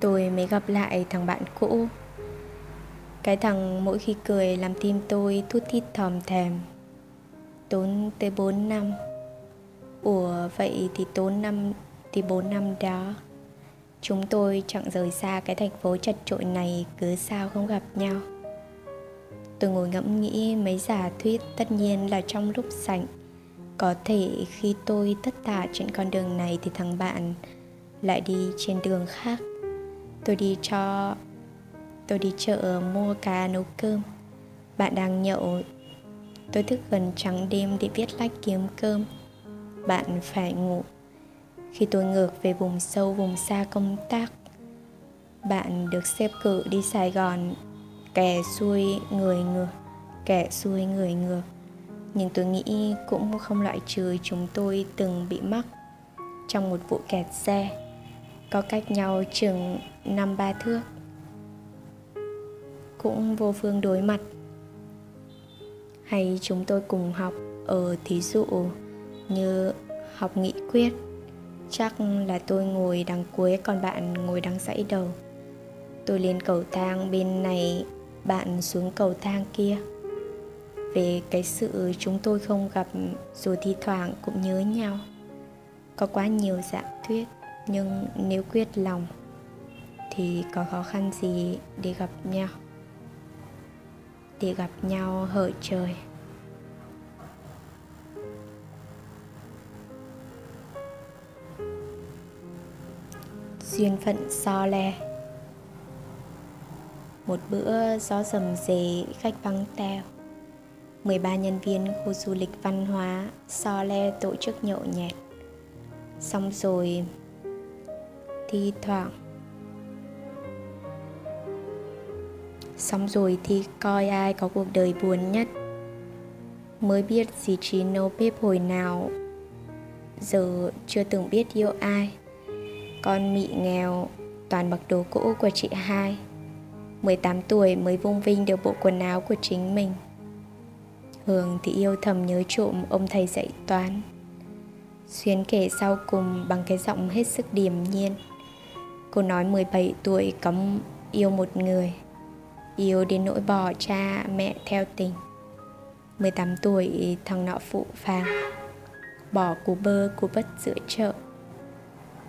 tôi mới gặp lại thằng bạn cũ. Cái thằng mỗi khi cười làm tim tôi thút thít thòm thèm. Tốn tới 4 năm. Ủa, vậy thì tốn năm, thì 4 năm đó. Chúng tôi chẳng rời xa cái thành phố chật trội này cứ sao không gặp nhau. Tôi ngồi ngẫm nghĩ mấy giả thuyết tất nhiên là trong lúc sảnh. Có thể khi tôi tất tả trên con đường này thì thằng bạn lại đi trên đường khác. Tôi đi cho, Tôi đi chợ mua cá nấu cơm. Bạn đang nhậu. Tôi thức gần trắng đêm để viết lách kiếm cơm. Bạn phải ngủ. Khi tôi ngược về vùng sâu, vùng xa công tác, Bạn được xếp cử đi Sài Gòn. Kẻ xuôi người ngược, Kẻ xuôi người ngược. Nhưng tôi nghĩ cũng không loại trừ chúng tôi từng bị mắc Trong một vụ kẹt xe. Có cách nhau chừng năm ba thước. Cũng vô phương đối mặt. Hay chúng tôi cùng học ở thí dụ như học nghị quyết. Chắc là tôi ngồi đằng cuối, còn bạn ngồi đằng dãy đầu. Tôi lên cầu thang bên này, bạn xuống cầu thang kia. Về cái sự chúng tôi không gặp rồi thi thoảng cũng nhớ nhau. Có quá nhiều dạng thuyết nhưng nếu quyết lòng, thì có khó khăn gì để gặp nhau? Để gặp nhau hỡi trời. Duyên phận so le. Một bữa gió rầm rề, khách vắng teo. 13 nhân viên khu du lịch văn hóa So Le tổ chức nhậu nhẹt. Xong rồi Thi thoảng. Xong rồi thì coi ai có cuộc đời buồn nhất. Mới biết gì trí nấu bếp hồi nào. Giờ chưa từng biết yêu ai. Con mị nghèo, Toàn mặc đồ cũ của chị hai. 18 tuổi mới vung vinh được bộ quần áo của chính mình. Hường thì yêu thầm nhớ trộm ông thầy dạy toán. Xuyến kể sau cùng bằng cái giọng hết sức điềm nhiên. Cô nói 17 tuổi cấm yêu một người. Yêu đến nỗi bỏ cha, mẹ theo tình. 18 tuổi, thằng nọ phụ phàng. Bỏ cú bơ cú bất giữa chợ.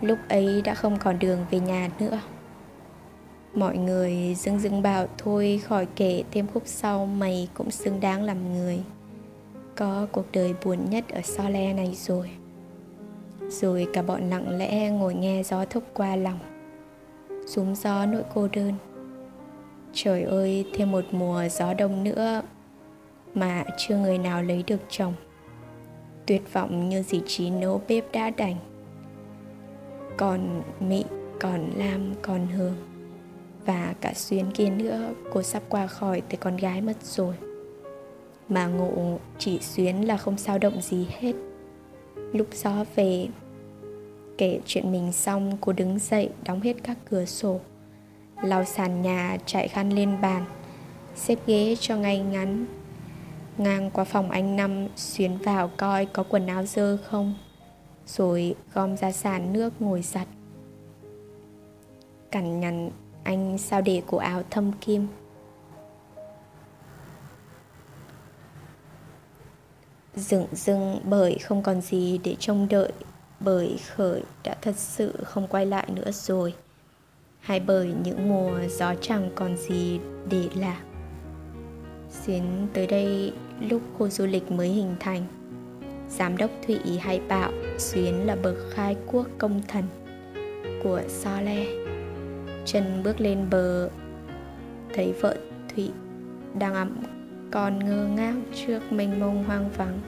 Lúc ấy đã không còn đường về nhà nữa. Mọi người dưng dưng bảo thôi, khỏi kể thêm khúc sau, mày cũng xứng đáng làm người. Có cuộc đời buồn nhất ở so le này rồi. Rồi cả bọn lặng lẽ ngồi nghe gió thốc qua lòng. Rúng gió nỗi cô đơn Trời ơi, thêm một mùa gió đông nữa mà chưa người nào lấy được chồng. Tuyệt vọng như dì trí nấu bếp đã đành. Còn Mị, còn Lam, còn Hương và cả Xuyên kia nữa cô sắp qua khỏi tới con gái mất rồi. Mà ngộ chỉ Xuyến là không sao động gì hết. Lúc gió về, kể chuyện mình xong, cô đứng dậy, đóng hết các cửa sổ. Lau sàn nhà, chạy khăn lên bàn, xếp ghế cho ngay ngắn. Ngang qua phòng anh năm, xuyến vào coi có quần áo dơ không. Rồi gom ra sàn nước ngồi giặt. Cằn nhằn, anh sao để cổ áo thâm kim? Dựng dưng bởi không còn gì để trông đợi bởi khởi đã thật sự không quay lại nữa rồi. Hay bởi những mùa gió chẳng còn gì để làm xuyến tới đây lúc khu du lịch mới hình thành. Giám đốc thụy hay bảo xuyến là bậc khai quốc công thần của so le. Chân bước lên bờ, thấy vợ thụy đang ẵm con ngơ ngác trước mênh mông hoang vắng.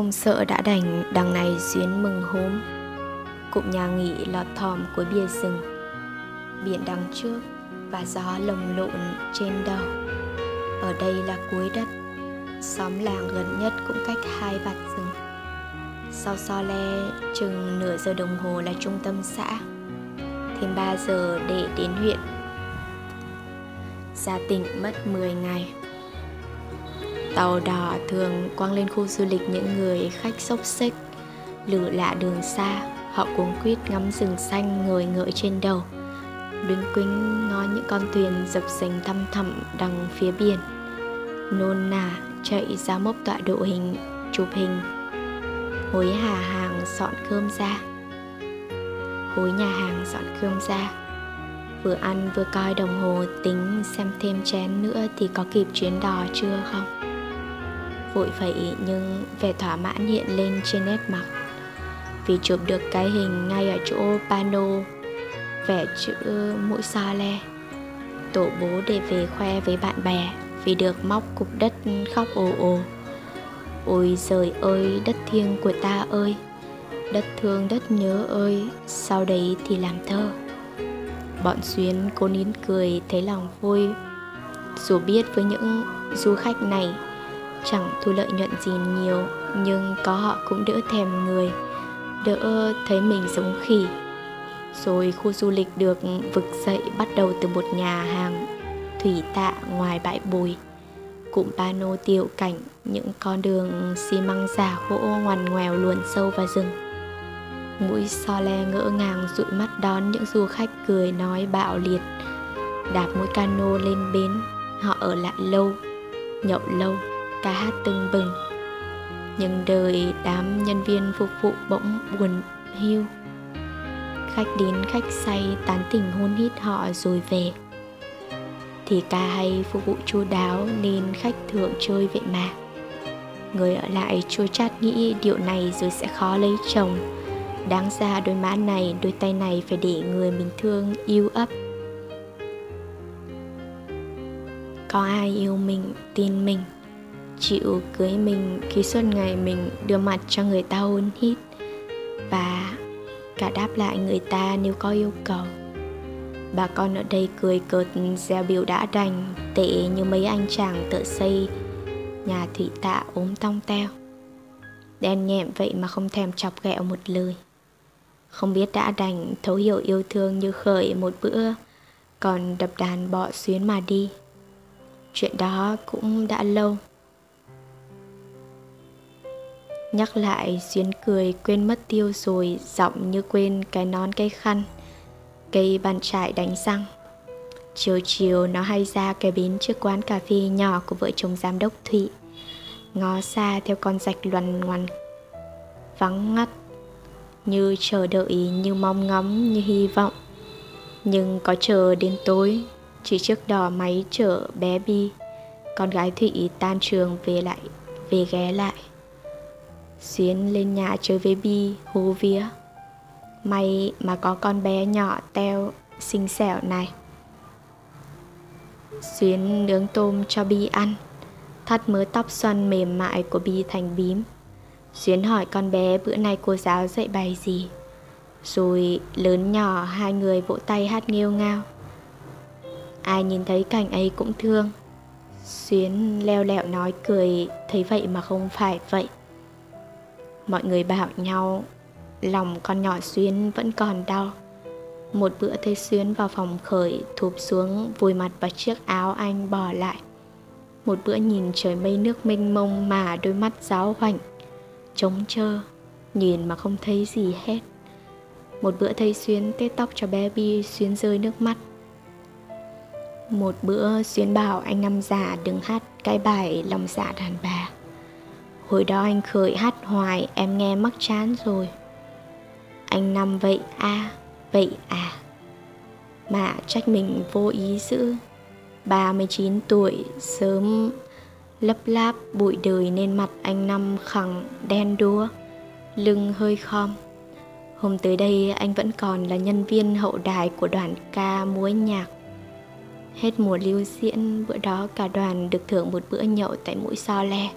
Không sợ đã đành, đằng này duyên mừng hôm. Cụm nhà nghỉ lọt thòm cuối bia rừng. Biển đằng trước và gió lồng lộn trên đầu. Ở đây là cuối đất, Xóm làng gần nhất cũng cách hai vạt rừng. Sau so le chừng nửa giờ đồng hồ là trung tâm xã. Thêm 3 giờ để đến huyện. Ra tỉnh mất 10 ngày. Tàu đỏ thường quăng lên khu du lịch những người khách xốc xích, lử lạ đường xa, họ cuống quýt ngắm rừng xanh ngồi ngợi trên đầu, đứng quýnh ngó những con thuyền dập dềnh thăm thẳm đằng phía biển. Nôn nà chạy ra mốc tọa độ hình, chụp hình, hối hà hàng dọn cơm ra. Hối nhà hàng dọn cơm ra. Vừa ăn vừa coi đồng hồ tính xem thêm chén nữa thì có kịp chuyến đò chưa không? Vội vậy nhưng vẻ thỏa mãn hiện lên trên nét mặt. Vì chụp được cái hình ngay ở chỗ pano vẽ chữ mũi xa le. Tổ bố để về khoe với bạn bè vì được móc cục đất khóc ồ ồ. Ôi trời ơi, đất thiêng của ta ơi, đất thương đất nhớ ơi, sau đấy thì làm thơ. Bọn xuyến cố nín cười, thấy lòng vui. Dù biết với những du khách này chẳng thu lợi nhuận gì nhiều, nhưng có họ cũng đỡ thèm người, đỡ thấy mình giống khỉ. Rồi khu du lịch được vực dậy bắt đầu từ một nhà hàng thủy tạ ngoài bãi bồi. Cụm pano tiểu cảnh, những con đường xi măng giả gỗ ngoằn ngoèo luồn sâu vào rừng. Mũi so le ngỡ ngàng dụi mắt đón những du khách cười nói bạo liệt. Đạp mũi cano lên bến, họ ở lại lâu, nhậu lâu ca hát tưng bừng. Nhưng đời đám nhân viên phục vụ bỗng buồn hiu. Khách đến khách say tán tỉnh hôn hít họ rồi về. Thì ca hay phục vụ chu đáo nên khách thượng chơi vậy mà. Người ở lại chua chát nghĩ điệu này rồi sẽ khó lấy chồng. Đáng ra đôi má này, đôi tay này phải để người mình thương yêu ấp. Có ai yêu mình, tin mình? Chịu cưới mình khi suốt ngày mình đưa mặt cho người ta hôn hít và cả đáp lại người ta nếu có yêu cầu. Bà con ở đây cười cợt gieo biểu đã đành, tệ như mấy anh chàng tự xây nhà thủy tạ ốm tong teo. Đen nhẹm vậy mà không thèm chọc ghẹo một lời. Không biết đã đành thấu hiểu yêu thương như khởi một bữa, còn đập đàn bỏ xuyến mà đi. Chuyện đó cũng đã lâu. Nhắc lại Xuyến cười quên mất tiêu rồi Giọng như quên cái nón cái khăn. Cây bàn trải đánh răng. Chiều chiều nó hay ra cái bến trước quán cà phê nhỏ của vợ chồng giám đốc Thụy. Ngó xa theo con rạch loằn ngoằn. Vắng ngắt. Như chờ đợi, như mong ngóng, như hy vọng. Nhưng có chờ đến tối Chỉ trước đò máy chở bé Bi. Con gái Thụy tan trường về lại Về ghé lại. Xuyến lên nhà chơi với Bi, hú vía. May mà có con bé nhỏ teo, xinh xẻo này. Xuyến nướng tôm cho Bi ăn. Thắt mớ tóc xoăn mềm mại của Bi thành bím. Xuyến hỏi con bé bữa nay cô giáo dạy bài gì. Rồi lớn nhỏ hai người vỗ tay hát nghêu ngao. Ai nhìn thấy cảnh ấy cũng thương. Xuyến leo lẹo nói cười Thấy vậy mà không phải vậy. Mọi người bảo nhau, Lòng con nhỏ xuyên vẫn còn đau. Một bữa thấy xuyên vào phòng khởi, Thụp xuống, vùi mặt vào chiếc áo anh bỏ lại. Một bữa nhìn trời mây nước mênh mông Mà đôi mắt giáo hoảnh Trống trơ, Nhìn mà không thấy gì hết. Một bữa thấy xuyên tết tóc cho bé Bi, Xuyên rơi nước mắt. Một bữa xuyên bảo anh năm già đừng hát cái bài lòng dạ đàn bà. Hồi đó anh khởi hát hoài em nghe mắc chán rồi. Anh năm vậy à, vậy à. Mà trách mình vô ý dữ 39 tuổi sớm lấp láp bụi đời nên mặt anh năm khẳng đen đúa Lưng hơi khom. Hôm tới đây anh vẫn còn là nhân viên hậu đài của đoàn ca múa nhạc. Hết mùa lưu diễn, bữa đó cả đoàn được thưởng một bữa nhậu tại mũi so le.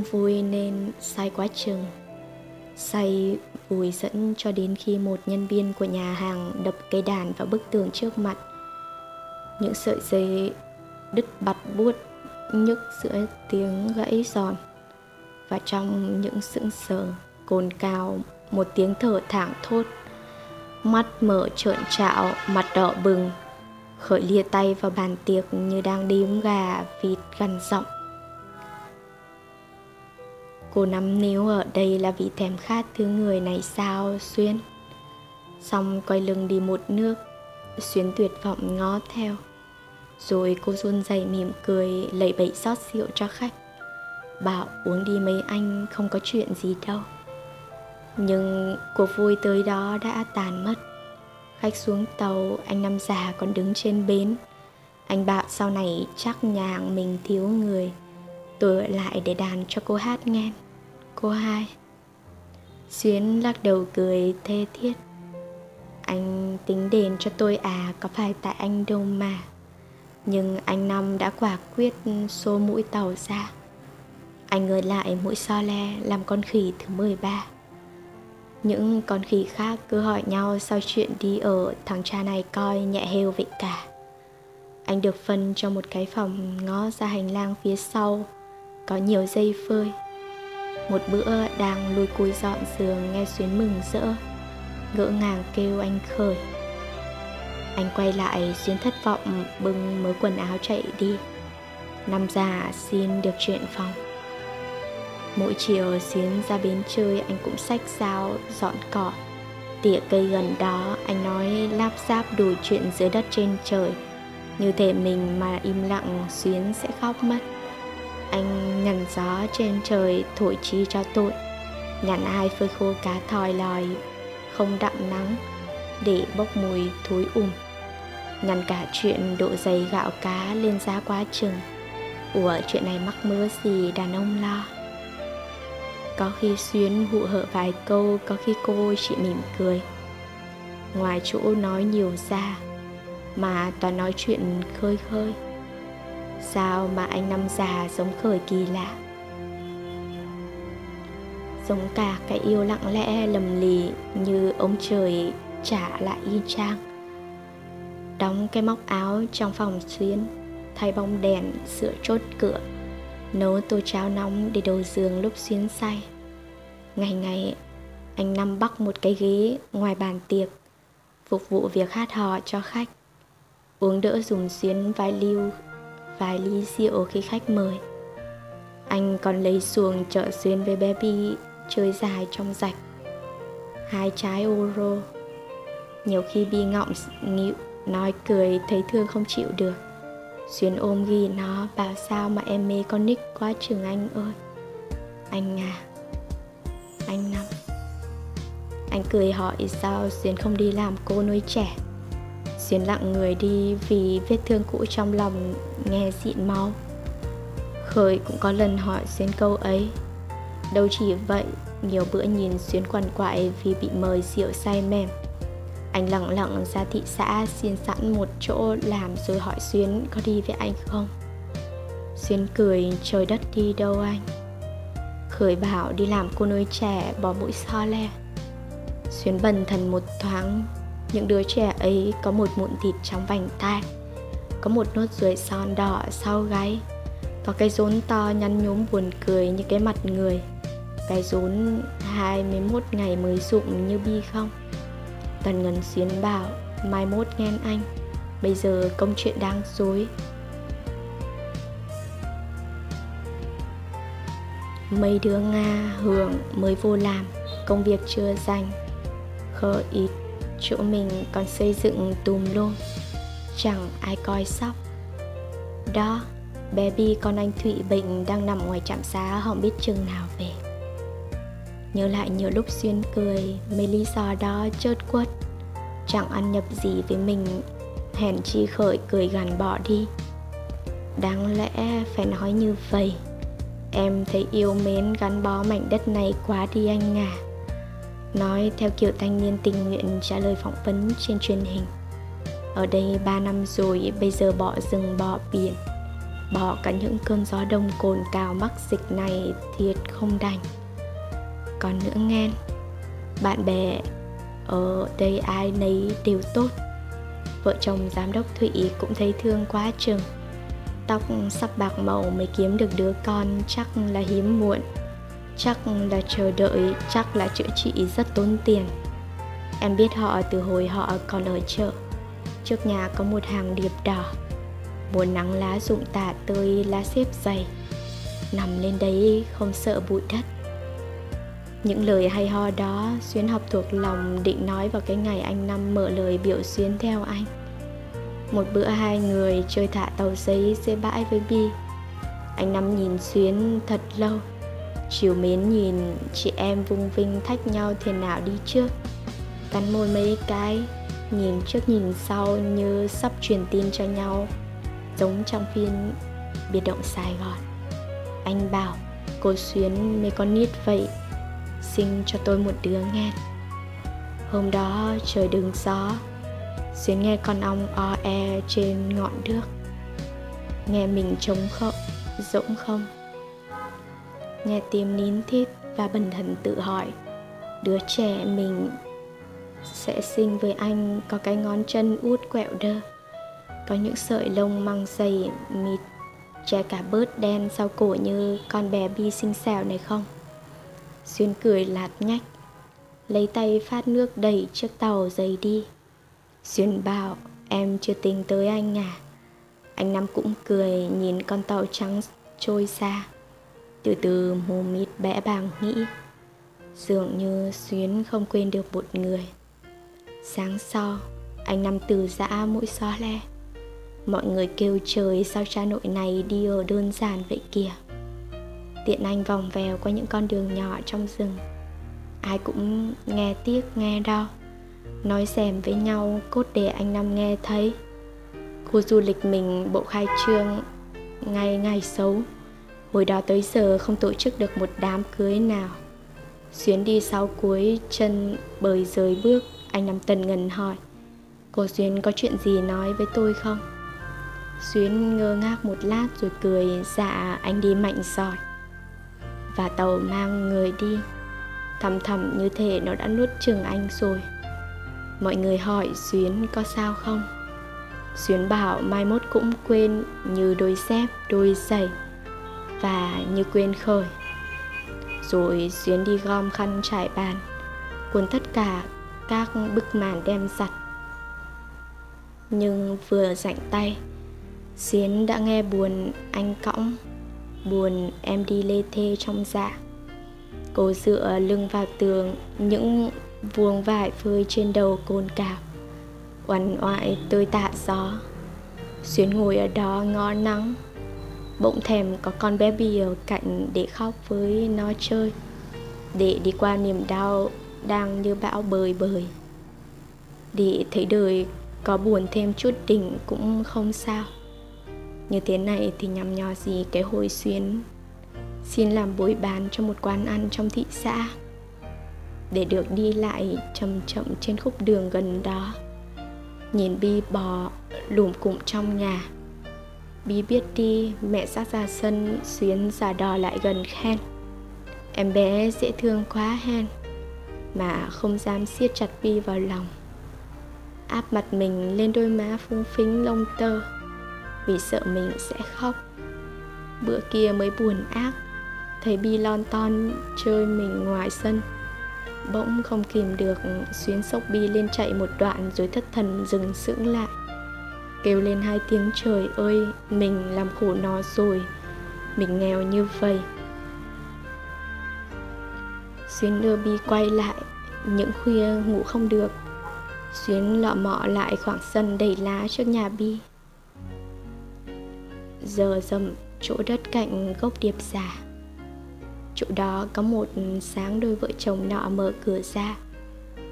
Cũng vui nên say quá chừng. Say vùi dẫn cho đến khi một nhân viên của nhà hàng đập cây đàn vào bức tường trước mặt. Những sợi dây đứt bặt buốt nhức giữa tiếng gãy giòn. Và trong những sững sờ cồn cao một tiếng thở thảng thốt Mắt mở trợn trạo, mặt đỏ bừng Khởi lia tay vào bàn tiệc như đang đếm gà vịt gần giọng. Cô nắm níu ở đây là vì thèm khát thứ người này sao, Xuyên? Xong quay lưng đi một nước, xuyên tuyệt vọng ngó theo. Rồi cô run rẩy mỉm cười, Lẩy bẩy rót rượu cho khách. Bảo, uống đi mấy anh, không có chuyện gì đâu. Nhưng cuộc vui tới đó đã tàn mất. Khách xuống tàu, Anh năm già còn đứng trên bến. Anh bảo, sau này chắc nhà mình thiếu người. Tôi gọi lại để đàn cho cô hát nghe. Cô hai. Xuyến lắc đầu cười thê thiết. Anh tính đền cho tôi à Có phải tại anh đâu mà. Nhưng anh Năm đã quả quyết xô mũi tàu ra. Anh ngồi lại mũi so le Làm con khỉ thứ 13 Những con khỉ khác cứ hỏi nhau Sao chuyện đi ở, thằng cha này coi nhẹ heo vậy cả. Anh được phân cho một cái phòng ngó ra hành lang phía sau. Có nhiều dây phơi. Một bữa đang lùi cùi dọn giường nghe Xuyến mừng rỡ, Ngỡ ngàng kêu anh khởi. Anh quay lại, Xuyến thất vọng, bưng mớ quần áo chạy đi. Năm già xin được chuyện phòng. Mỗi chiều Xuyến ra bến chơi, anh cũng xách dao dọn cỏ. Tỉa cây gần đó, anh nói láp giáp đủ chuyện dưới đất trên trời. Như thể mình mà im lặng, Xuyến sẽ khóc mất anh nhằn gió trên trời thổi chi cho tội. Nhàn ai phơi khô cá thòi lòi, Không đậm nắng, Để bốc mùi thối ùm. Nhằn cả chuyện độ dày gạo cá lên giá quá chừng. Ủa, chuyện này mắc mớ gì đàn ông lo? Có khi xuyến hụ hở vài câu, Có khi cô chỉ mỉm cười. Ngoài chỗ nói nhiều ra, Mà toàn nói chuyện khơi khơi. Sao mà anh năm già giống khởi kỳ lạ? Giống cả cái yêu lặng lẽ lầm lì Như ông trời trả lại y chang. Đóng cái móc áo trong phòng xuyên, Thay bóng đèn, sửa chốt cửa Nấu tô cháo nóng để đầu giường lúc xuyên say. Ngày ngày anh Năm bắc một cái ghế ngoài bàn tiệc Phục vụ việc hát hò cho khách Uống đỡ dùng xuyến vai lưu vài ly rượu khi khách mời. Anh còn lấy xuồng chợ xuyên với bé chơi dài trong rạch. Hai trái oro Nhiều khi Bi ngọng nghịu, Nói cười thấy thương không chịu được. Xuyên ôm ghi nó, Bảo sao mà em mê con Nick quá trường anh ơi. Anh à Anh Năm Anh cười hỏi sao Xuyên không đi làm cô nuôi trẻ. Xuyên lặng người đi vì vết thương cũ trong lòng nghe dịn máu. Khởi cũng có lần hỏi Xuyên câu ấy. Đâu chỉ vậy, nhiều bữa nhìn Xuyên quằn quại vì bị mời rượu say mềm. Anh lặng lặng ra thị xã xin sẵn một chỗ làm rồi hỏi Xuyên có đi với anh không. Xuyên cười trời đất đi đâu anh? Khởi bảo đi làm cô nuôi trẻ bỏ mũi so le. Xuyên bần thần một thoáng những đứa trẻ ấy có một mụn thịt trong vành tai, Có một nốt ruồi son đỏ sau gáy, Có cái rốn to nhăn nhúm buồn cười như cái mặt người. Cái rốn 21 ngày mới rụng như bi không. Tần Ngân xuyến bảo, Mai mốt nghe anh, Bây giờ công chuyện đang dối Mấy đứa Nga hưởng mới vô làm, Công việc chưa dành. Khờ ít chỗ mình còn xây dựng tùm luôn, chẳng ai coi sóc. Đó bé bi con anh thụy bệnh đang nằm ngoài trạm xá không biết chừng nào về. Nhớ lại nhiều lúc xuyên cười mấy lý do đó chớt quất. Chẳng ăn nhập gì với mình hèn chi khởi cười gằn bỏ đi. Đáng lẽ phải nói như vậy. Em thấy yêu mến gắn bó mảnh đất này quá đi anh à. Nói theo kiểu thanh niên tình nguyện trả lời phỏng vấn trên truyền hình. Ở đây 3 năm rồi, bây giờ bỏ rừng, bỏ biển. Bỏ cả những cơn gió đông cồn cào mắc dịch này thiệt không đành. Còn nữa nghe, Bạn bè, ở đây ai nấy đều tốt. Vợ chồng giám đốc Thụy cũng thấy thương quá chừng. Tóc sắp bạc màu mới kiếm được đứa con chắc là hiếm muộn chắc là chờ đợi, chắc là chữa trị rất tốn tiền. Em biết họ từ hồi họ còn ở chợ. Trước nhà có một hàng điệp đỏ. Mùa nắng lá rụng tả tươi lá xếp dày. Nằm lên đấy không sợ bụi đất. Những lời hay ho đó, Xuyến học thuộc lòng định nói vào cái ngày anh Năm mở lời biểu Xuyến theo anh. Một bữa hai người chơi thả tàu giấy dưới bãi với Bi. Anh Năm nhìn Xuyến thật lâu. Chiều mến nhìn chị em vung vinh thách nhau thế nào đi trước. Cắn môi mấy cái Nhìn trước nhìn sau như sắp truyền tin cho nhau. Giống trong phim Biệt động Sài Gòn. Anh bảo cô Xuyến mấy con nít vậy Sinh cho tôi một đứa nghe. Hôm đó trời đứng gió Xuyến nghe con ong o e trên ngọn đước Nghe mình trống không, rỗng không. Nghe tim nín thít và bần thần tự hỏi, Đứa trẻ mình sẽ sinh với anh có cái ngón chân út quẹo đơ, Có những sợi lông măng dày mịt che cả bớt đen sau cổ như con bé bi xinh xẻo này không? Xuyên cười lạt nhách, Lấy tay phát nước đẩy chiếc tàu dày đi. Xuyên bảo, em chưa tính tới anh à. Anh Năm cũng cười nhìn con tàu trắng trôi xa. Từ từ mù mịt bẽ bàng nghĩ, Dường như Xuyến không quên được một người. Sáng sau, Anh Năm từ giã mũi xó le. Mọi người kêu trời sao cha nội này đi ở đơn giản vậy kìa. Tiện anh vòng vèo qua những con đường nhỏ trong rừng. Ai cũng nghe tiếc, nghe đau. Nói xèm với nhau, cốt để anh năm nghe thấy. Khu du lịch mình, bộ khai trương, ngày ngày xấu hồi đó tới giờ không tổ chức được một đám cưới nào. Xuyến đi sau cuối chân bời rời bước, anh năm tần ngần hỏi, cô xuyến có chuyện gì nói với tôi không? Xuyến ngơ ngác một lát rồi cười dạ anh đi mạnh giỏi. Và tàu mang người đi. Thầm thầm như thể nó đã nuốt chừng anh rồi. Mọi người hỏi, xuyến có sao không? Xuyến bảo, mai mốt cũng quên, như đôi dép, đôi giày và như quên khởi rồi xuyến đi gom khăn trải bàn, cuốn tất cả các bức màn đem giặt. Nhưng vừa rảnh tay, xuyến đã nghe buồn anh cõng, buồn em đi lê thê trong dạ. Cô dựa lưng vào tường, những vuông vải phơi trên đầu cồn cào. Oằn oại tươi tạ gió. Xuyến ngồi ở đó ngó nắng bỗng thèm có con bé bì ở cạnh để khóc với nó chơi, để đi qua niềm đau đang như bão bời bời. Để thấy đời có buồn thêm chút đỉnh cũng không sao. Như thế này thì nhằm nhò gì cái hồi xuyến. Xin làm bồi bán cho một quán ăn trong thị xã, Để được đi lại chậm chậm trên khúc đường gần đó. Nhìn Bi bò lùm cụm trong nhà Bi biết đi, mẹ sát ra sân Xuyến giả đò lại gần khen. Em bé dễ thương quá hen, Mà không dám siết chặt Bi vào lòng. Áp mặt mình lên đôi má phung phính lông tơ, vì sợ mình sẽ khóc. Bữa kia mới buồn ác, thấy bi lon ton chơi mình ngoài sân. Bỗng không kìm được xuyến sốc bi lên chạy một đoạn rồi thất thần dừng sững lại kêu lên hai tiếng, trời ơi, mình làm khổ nó rồi, mình nghèo như vậy. Xuyến đưa bi quay lại, những khuya ngủ không được. Xuyến lọ mọ lại khoảng sân đầy lá trước nhà bi. Giờ dầm, chỗ đất cạnh gốc điệp già chỗ đó có một sáng đôi vợ chồng nọ mở cửa ra.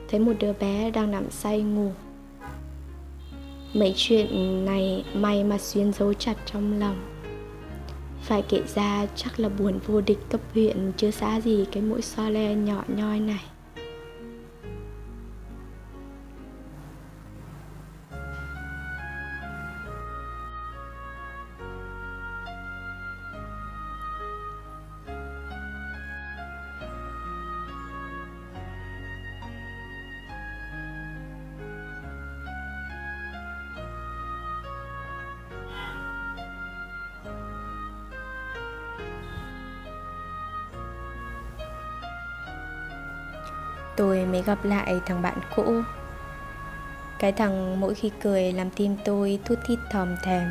Thấy một đứa bé đang nằm say ngủ mấy chuyện này may mà xuyên giấu chặt trong lòng. Phải kể ra chắc là buồn vô địch cấp huyện chưa xã gì cái mũi so le nhỏ nhoi này. Tôi mới gặp lại thằng bạn cũ. Cái thằng mỗi khi cười làm tim tôi thút thít thòm thèm.